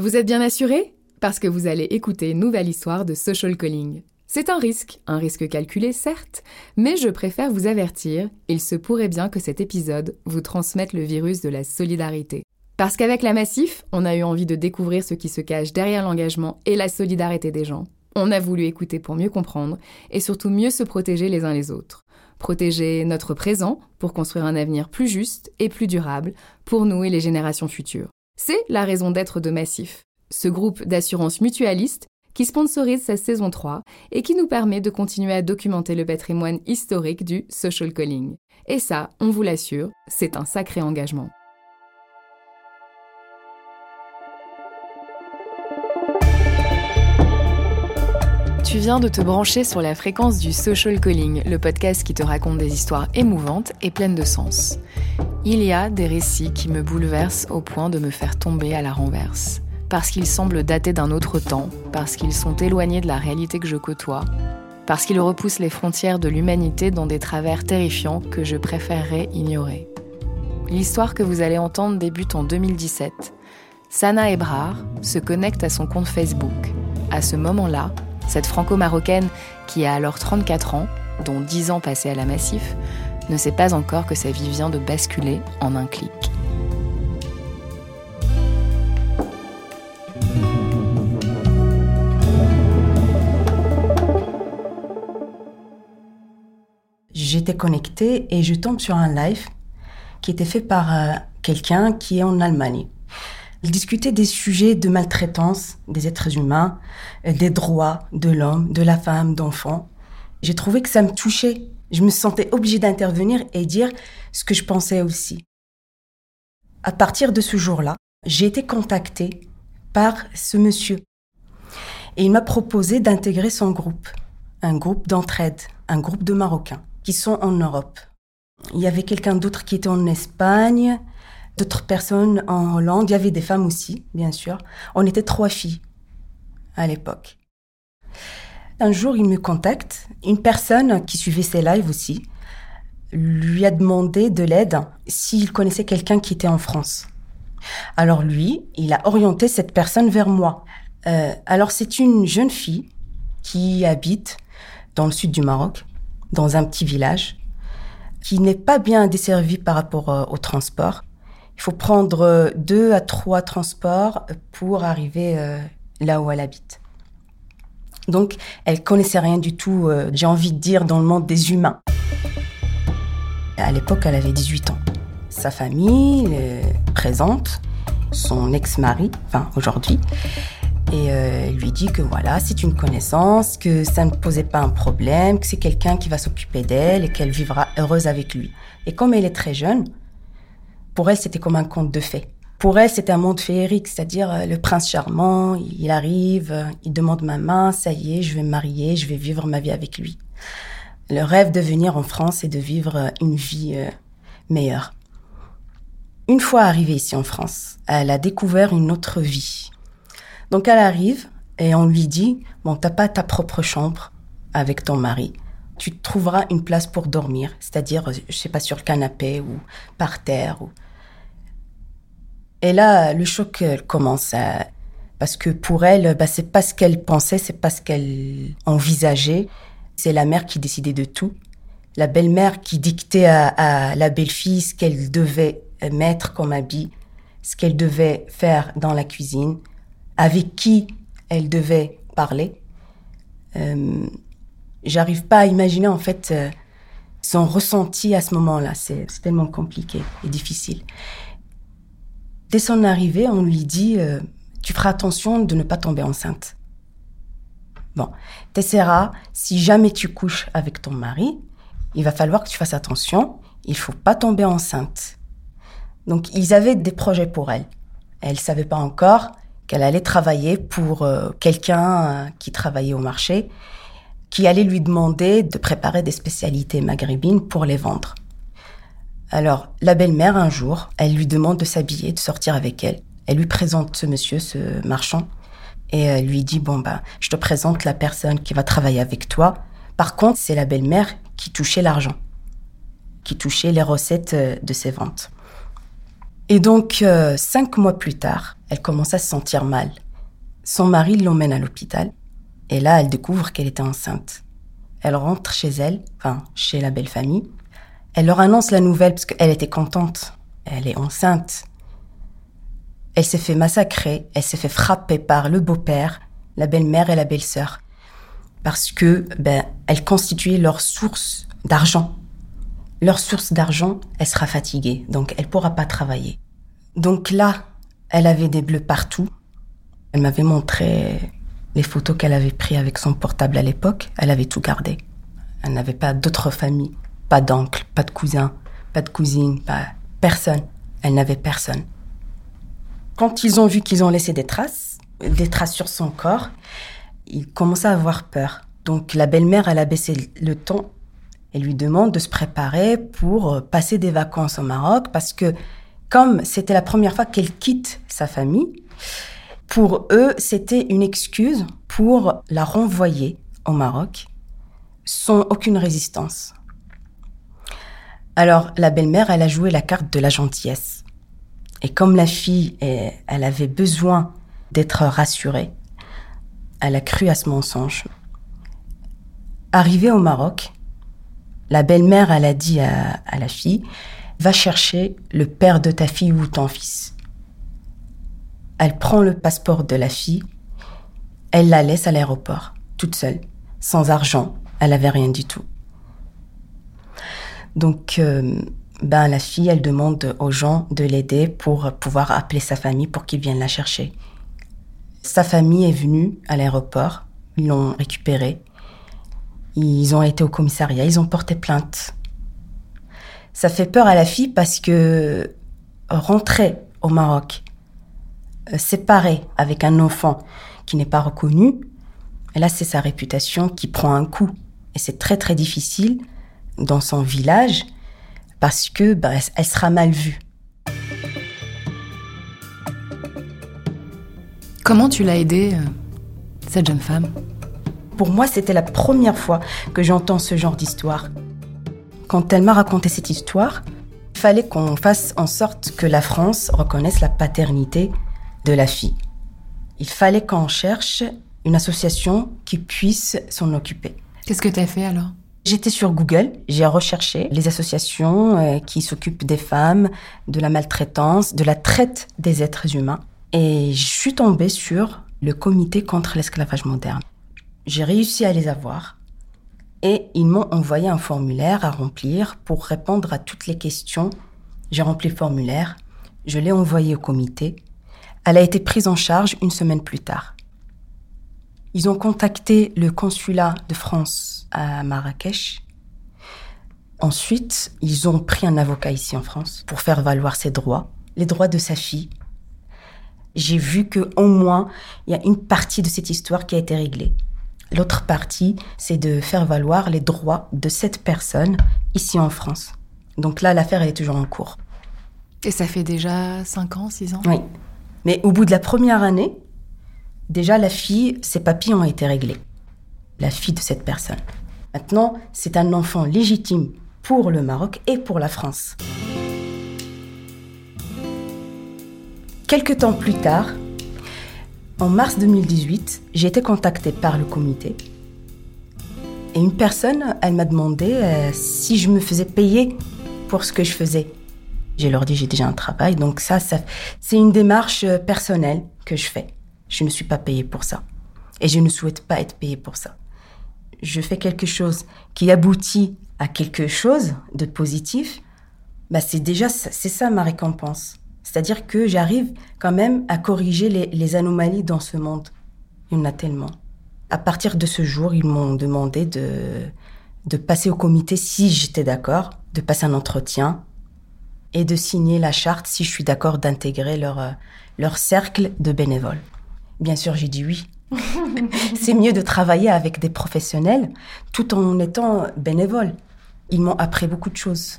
Vous êtes bien assuré? Parce que vous allez écouter une nouvelle histoire de social calling. C'est un risque, un risque calculé certes, mais je préfère vous avertir, il se pourrait bien que cet épisode vous transmette le virus de la solidarité. Parce qu'avec la Massif, on a eu envie de découvrir ce qui se cache derrière l'engagement et la solidarité des gens. On a voulu écouter pour mieux comprendre et surtout mieux se protéger les uns les autres. Protéger notre présent pour construire un avenir plus juste et plus durable pour nous et les générations futures. C'est la raison d'être de Massif, ce groupe d'assurance mutualiste qui sponsorise sa saison 3 et qui nous permet de continuer à documenter le patrimoine historique du social calling. Et ça, on vous l'assure, c'est un sacré engagement. Tu viens de te brancher sur la fréquence du Social Calling, le podcast qui te raconte des histoires émouvantes et pleines de sens. Il y a des récits qui me bouleversent au point de me faire tomber à la renverse parce qu'ils semblent dater d'un autre temps, parce qu'ils sont éloignés de la réalité que je côtoie, parce qu'ils repoussent les frontières de l'humanité dans des travers terrifiants que je préférerais ignorer. L'histoire que vous allez entendre débute en 2017. Sana Ebrard se connecte à son compte Facebook. À ce moment-là, cette franco-marocaine, qui a alors 34 ans, dont 10 ans passés à la Massif, ne sait pas encore que sa vie vient de basculer en un clic. j'étais connectée et je tombe sur un live qui était fait par euh, quelqu'un qui est en Allemagne. Il discutait des sujets de maltraitance des êtres humains, euh, des droits de l'homme, de la femme, d'enfants. J'ai trouvé que ça me touchait. Je me sentais obligée d'intervenir et dire ce que je pensais aussi. À partir de ce jour-là, j'ai été contactée par ce monsieur. Et il m'a proposé d'intégrer son groupe, un groupe d'entraide, un groupe de Marocains qui sont en Europe. Il y avait quelqu'un d'autre qui était en Espagne, d'autres personnes en Hollande. Il y avait des femmes aussi, bien sûr. On était trois filles à l'époque. Un jour, il me contacte. Une personne qui suivait ses lives aussi lui a demandé de l'aide s'il connaissait quelqu'un qui était en France. Alors lui, il a orienté cette personne vers moi. Euh, alors c'est une jeune fille qui habite dans le sud du Maroc dans un petit village qui n'est pas bien desservi par rapport euh, au transport. Il faut prendre euh, deux à trois transports pour arriver euh, là où elle habite. Donc, elle connaissait rien du tout, j'ai envie de dire, dans le monde des humains. À l'époque, elle avait 18 ans. Sa famille présente, son ex-mari, enfin aujourd'hui, et euh, lui dit que voilà, c'est une connaissance, que ça ne posait pas un problème, que c'est quelqu'un qui va s'occuper d'elle et qu'elle vivra heureuse avec lui. Et comme elle est très jeune, pour elle, c'était comme un conte de fées. Pour elle, c'était un monde féerique, c'est-à-dire euh, le prince charmant, il arrive, euh, il demande ma main, ça y est, je vais me marier, je vais vivre ma vie avec lui. Le rêve de venir en France et de vivre une vie meilleure. Une fois arrivée ici en France, elle a découvert une autre vie, donc elle arrive et on lui dit, bon, t'as pas ta propre chambre avec ton mari. Tu trouveras une place pour dormir, c'est-à-dire, je sais pas, sur le canapé ou par terre. Ou... Et là, le choc commence parce que pour elle, bah, c'est pas ce qu'elle pensait, c'est pas ce qu'elle envisageait. C'est la mère qui décidait de tout. La belle-mère qui dictait à, à la belle-fille ce qu'elle devait mettre comme habit, ce qu'elle devait faire dans la cuisine, avec qui elle devait parler. Euh, J'arrive pas à imaginer en fait euh, son ressenti à ce moment-là. C'est tellement compliqué et difficile. Dès son arrivée, on lui dit euh, Tu feras attention de ne pas tomber enceinte. Bon, t'essaieras, si jamais tu couches avec ton mari, il va falloir que tu fasses attention. Il faut pas tomber enceinte. Donc, ils avaient des projets pour elle. Elle savait pas encore qu'elle allait travailler pour euh, quelqu'un qui travaillait au marché, qui allait lui demander de préparer des spécialités maghrébines pour les vendre. Alors, la belle-mère, un jour, elle lui demande de s'habiller, de sortir avec elle. Elle lui présente ce monsieur, ce marchand, et elle lui dit, bon, ben, je te présente la personne qui va travailler avec toi. Par contre, c'est la belle-mère qui touchait l'argent, qui touchait les recettes euh, de ses ventes. Et donc, cinq mois plus tard, elle commence à se sentir mal. Son mari l'emmène à l'hôpital. Et là, elle découvre qu'elle était enceinte. Elle rentre chez elle, enfin, chez la belle famille. Elle leur annonce la nouvelle parce qu'elle était contente. Elle est enceinte. Elle s'est fait massacrer, elle s'est fait frapper par le beau-père, la belle-mère et la belle-sœur. Parce que, ben, elle constituait leur source d'argent. Leur source d'argent, elle sera fatiguée, donc elle pourra pas travailler. Donc là, elle avait des bleus partout. Elle m'avait montré les photos qu'elle avait prises avec son portable à l'époque. Elle avait tout gardé. Elle n'avait pas d'autres familles, pas d'oncle, pas de cousin, pas de cousine, pas personne. Elle n'avait personne. Quand ils ont vu qu'ils ont laissé des traces, des traces sur son corps, ils commençaient à avoir peur. Donc la belle-mère, elle a baissé le ton et lui demande de se préparer pour passer des vacances au Maroc parce que comme c'était la première fois qu'elle quitte sa famille, pour eux, c'était une excuse pour la renvoyer au Maroc sans aucune résistance. Alors, la belle-mère, elle a joué la carte de la gentillesse. Et comme la fille, elle avait besoin d'être rassurée, elle a cru à ce mensonge. Arrivée au Maroc, la belle-mère, elle a dit à, à la fille, va chercher le père de ta fille ou ton fils. Elle prend le passeport de la fille, elle la laisse à l'aéroport, toute seule, sans argent, elle avait rien du tout. Donc, euh, ben la fille, elle demande aux gens de l'aider pour pouvoir appeler sa famille pour qu'ils viennent la chercher. Sa famille est venue à l'aéroport, ils l'ont récupérée, ils ont été au commissariat, ils ont porté plainte. Ça fait peur à la fille parce que rentrer au Maroc, euh, séparée avec un enfant qui n'est pas reconnu, là c'est sa réputation qui prend un coup. Et c'est très très difficile dans son village parce que bah, elle sera mal vue. Comment tu l'as aidée, euh, cette jeune femme? Pour moi, c'était la première fois que j'entends ce genre d'histoire. Quand elle m'a raconté cette histoire, il fallait qu'on fasse en sorte que la France reconnaisse la paternité de la fille. Il fallait qu'on cherche une association qui puisse s'en occuper. Qu'est-ce que tu as fait alors? J'étais sur Google, j'ai recherché les associations euh, qui s'occupent des femmes, de la maltraitance, de la traite des êtres humains. Et je suis tombée sur le comité contre l'esclavage moderne. J'ai réussi à les avoir et ils m'ont envoyé un formulaire à remplir pour répondre à toutes les questions. J'ai rempli le formulaire, je l'ai envoyé au comité. Elle a été prise en charge une semaine plus tard. Ils ont contacté le consulat de France à Marrakech. Ensuite, ils ont pris un avocat ici en France pour faire valoir ses droits, les droits de sa fille. J'ai vu que au moins il y a une partie de cette histoire qui a été réglée. L'autre partie, c'est de faire valoir les droits de cette personne ici en France. Donc là, l'affaire est toujours en cours. Et ça fait déjà 5 ans, 6 ans? Oui. Mais au bout de la première année, déjà la fille, ses papiers ont été réglés. La fille de cette personne. Maintenant, c'est un enfant légitime pour le Maroc et pour la France. Quelques temps plus tard, en mars 2018, j'ai été contactée par le comité. Et une personne, elle m'a demandé euh, si je me faisais payer pour ce que je faisais. J'ai leur dit j'ai déjà un travail, donc ça, c'est une démarche euh, personnelle que je fais. Je ne suis pas payée pour ça. Et je ne souhaite pas être payée pour ça. Je fais quelque chose qui aboutit à quelque chose de positif. Bah c'est déjà c'est ça ma récompense. C'est-à-dire que j'arrive quand même à corriger les, anomalies dans ce monde. Il y en a tellement. À partir de ce jour, ils m'ont demandé de, de passer au comité si j'étais d'accord, de passer un entretien et de signer la charte si je suis d'accord d'intégrer leur, euh, leur cercle de bénévoles. Bien sûr, j'ai dit oui. C'est mieux de travailler avec des professionnels tout en étant bénévole. Ils m'ont appris beaucoup de choses.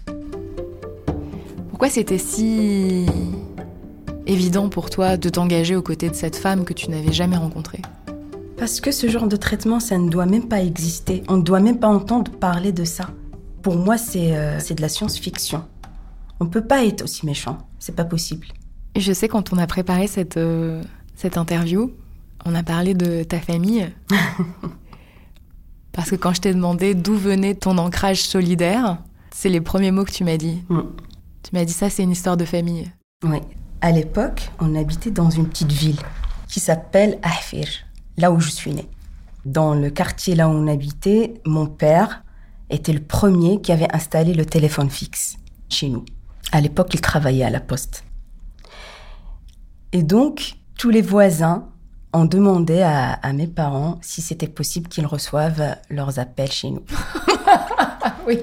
Pourquoi c'était si évident pour toi de t'engager aux côtés de cette femme que tu n'avais jamais rencontrée? Parce que ce genre de traitement, ça ne doit même pas exister. On ne doit même pas entendre parler de ça. Pour moi, c'est euh, de la science-fiction. On ne peut pas être aussi méchant. C'est pas possible. Je sais quand on a préparé cette, euh, cette interview, on a parlé de ta famille. Parce que quand je t'ai demandé d'où venait ton ancrage solidaire, c'est les premiers mots que tu m'as dit. Mm. Tu m'as dit ça, c'est une histoire de famille. Oui. À l'époque, on habitait dans une petite ville qui s'appelle Ahfir, là où je suis née. Dans le quartier là où on habitait, mon père était le premier qui avait installé le téléphone fixe chez nous. À l'époque, il travaillait à la poste. Et donc, tous les voisins ont demandé à, mes parents si c'était possible qu'ils reçoivent leurs appels chez nous. oui.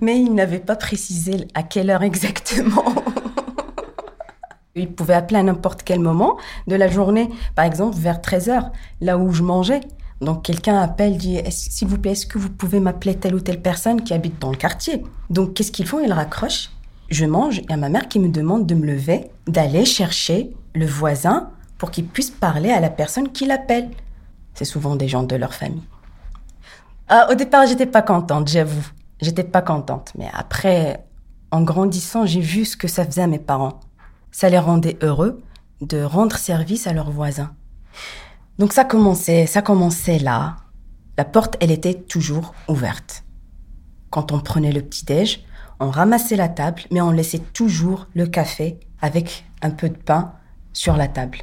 Mais ils n'avaient pas précisé à quelle heure exactement. ils pouvaient appeler à n'importe quel moment de la journée, par exemple vers 13h, là où je mangeais. Donc quelqu'un appelle, dit S'il vous plaît, est-ce que vous pouvez m'appeler telle ou telle personne qui habite dans le quartier? Donc qu'est-ce qu'ils font? Ils raccrochent. Je mange et à ma mère qui me demande de me lever, d'aller chercher le voisin pour qu'il puisse parler à la personne qui l'appelle. C'est souvent des gens de leur famille. Ah, au départ, j'étais pas contente, j'avoue. J'étais pas contente. Mais après, en grandissant, j'ai vu ce que ça faisait à mes parents. Ça les rendait heureux de rendre service à leurs voisins. Donc ça commençait, ça commençait là. La porte, elle était toujours ouverte. Quand on prenait le petit-déj, on ramassait la table, mais on laissait toujours le café avec un peu de pain sur la table.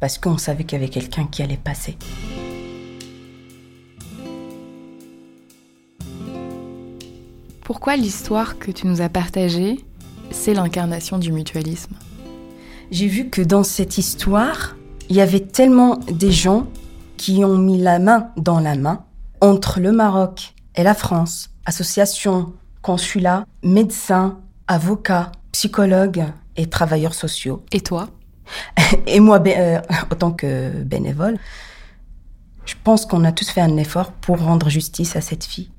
Parce qu'on savait qu'il y avait quelqu'un qui allait passer. Pourquoi l'histoire que tu nous as partagée, c'est l'incarnation du mutualisme? J'ai vu que dans cette histoire, il y avait tellement des gens qui ont mis la main dans la main entre le Maroc et la France, associations, consulats, médecins, avocats, psychologues et travailleurs sociaux. Et toi? Et moi, euh, autant que bénévole, je pense qu'on a tous fait un effort pour rendre justice à cette fille.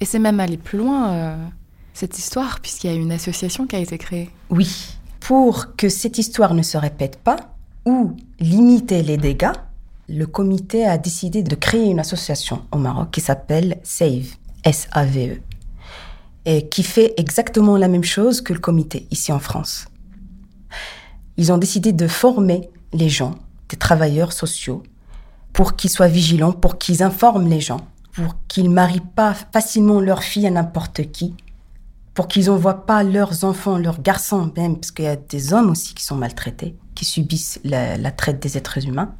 Et c'est même aller plus loin, euh, cette histoire, puisqu'il y a une association qui a été créée. Oui. Pour que cette histoire ne se répète pas, ou limiter les dégâts, le comité a décidé de créer une association au Maroc qui s'appelle SAVE, S-A-V-E, et qui fait exactement la même chose que le comité ici en France. Ils ont décidé de former les gens, des travailleurs sociaux, pour qu'ils soient vigilants, pour qu'ils informent les gens, pour qu'ils marient pas facilement leurs filles à n'importe qui, pour qu'ils n'envoient pas leurs enfants, leurs garçons même, parce qu'il y a des hommes aussi qui sont maltraités, qui subissent la, traite des êtres humains,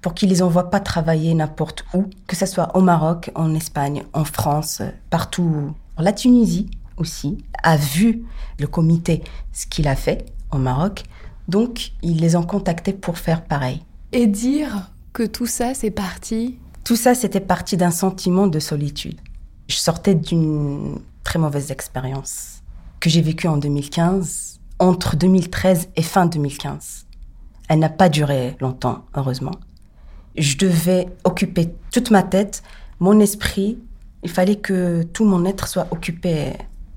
pour qu'ils les envoient pas travailler n'importe où, que ce soit au Maroc, en Espagne, en France, partout. La Tunisie aussi a vu le comité ce qu'il a fait au Maroc, donc ils les ont contactés pour faire pareil. Et dire que tout ça, c'est parti? Tout ça, c'était parti d'un sentiment de solitude. Je sortais d'une très mauvaise expérience que j'ai vécue en 2015, entre 2013 et fin 2015. Elle n'a pas duré longtemps, heureusement. Je devais occuper toute ma tête, mon esprit. Il fallait que tout mon être soit occupé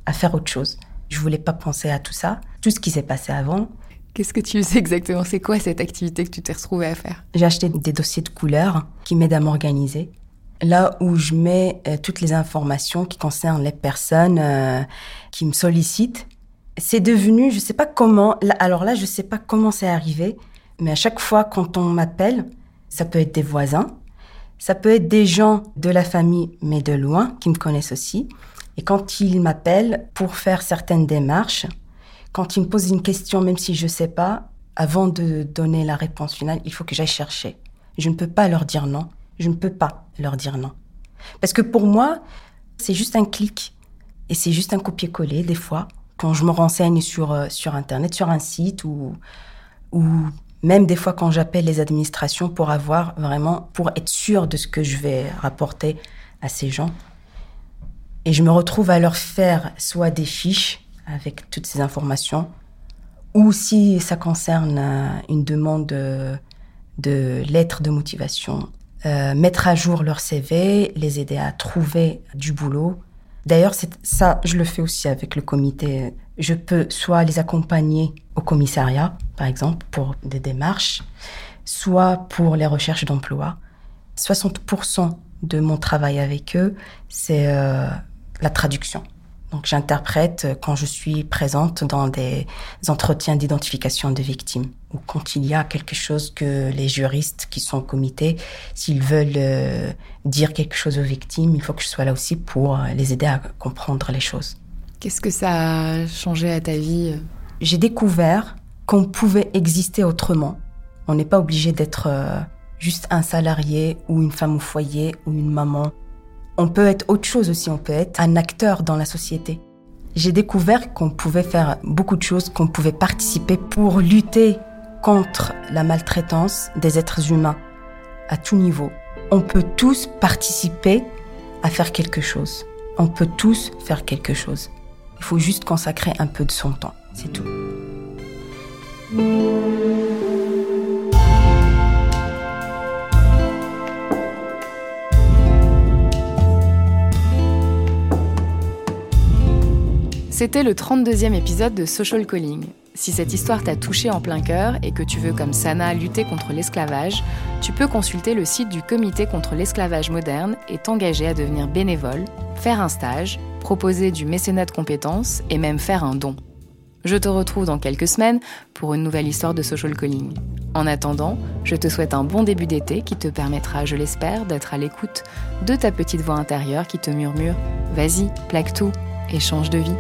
à faire autre chose. Je voulais pas penser à tout ça, tout ce qui s'est passé avant. Qu'est-ce que tu sais exactement? C'est quoi cette activité que tu t'es retrouvée à faire? J'ai acheté des dossiers de couleurs qui m'aident à m'organiser là où je mets euh, toutes les informations qui concernent les personnes euh, qui me sollicitent. C'est devenu, je sais pas comment, alors là, je sais pas comment c'est arrivé, mais à chaque fois quand on m'appelle, ça peut être des voisins, ça peut être des gens de la famille, mais de loin, qui me connaissent aussi. Et quand ils m'appellent pour faire certaines démarches, quand ils me posent une question, même si je sais pas, avant de donner la réponse finale, il faut que j'aille chercher. Je ne peux pas leur dire non. Je ne peux pas leur dire non. Parce que pour moi, c'est juste un clic. Et c'est juste un copier-coller, des fois, quand je me renseigne sur, euh, sur Internet, sur un site, ou, même des fois quand j'appelle les administrations pour avoir vraiment, pour être sûr de ce que je vais rapporter à ces gens. Et je me retrouve à leur faire soit des fiches avec toutes ces informations, ou si ça concerne euh, une demande de, de lettre de motivation euh, mettre à jour leur CV, les aider à trouver du boulot. D'ailleurs, ça, je le fais aussi avec le comité. Je peux soit les accompagner au commissariat, par exemple, pour des démarches, soit pour les recherches d'emploi. 60% de mon travail avec eux, c'est euh, la traduction. Donc j'interprète quand je suis présente dans des entretiens d'identification des victimes quand il y a quelque chose que les juristes qui sont au comité, s'ils veulent euh, dire quelque chose aux victimes, il faut que je sois là aussi pour euh, les aider à comprendre les choses. Qu'est-ce que ça a changé à ta vie J'ai découvert qu'on pouvait exister autrement. On n'est pas obligé d'être euh, juste un salarié ou une femme au foyer ou une maman. On peut être autre chose aussi, on peut être un acteur dans la société. J'ai découvert qu'on pouvait faire beaucoup de choses, qu'on pouvait participer pour lutter contre la maltraitance des êtres humains à tout niveau. On peut tous participer à faire quelque chose. On peut tous faire quelque chose. Il faut juste consacrer un peu de son temps, c'est tout. C'était le 32e épisode de Social Calling. Si cette histoire t'a touché en plein cœur et que tu veux, comme Sana, lutter contre l'esclavage, tu peux consulter le site du Comité contre l'esclavage moderne et t'engager à devenir bénévole, faire un stage, proposer du mécénat de compétences et même faire un don. Je te retrouve dans quelques semaines pour une nouvelle histoire de social calling. En attendant, je te souhaite un bon début d'été qui te permettra, je l'espère, d'être à l'écoute de ta petite voix intérieure qui te murmure Vas-y, plaque tout et change de vie.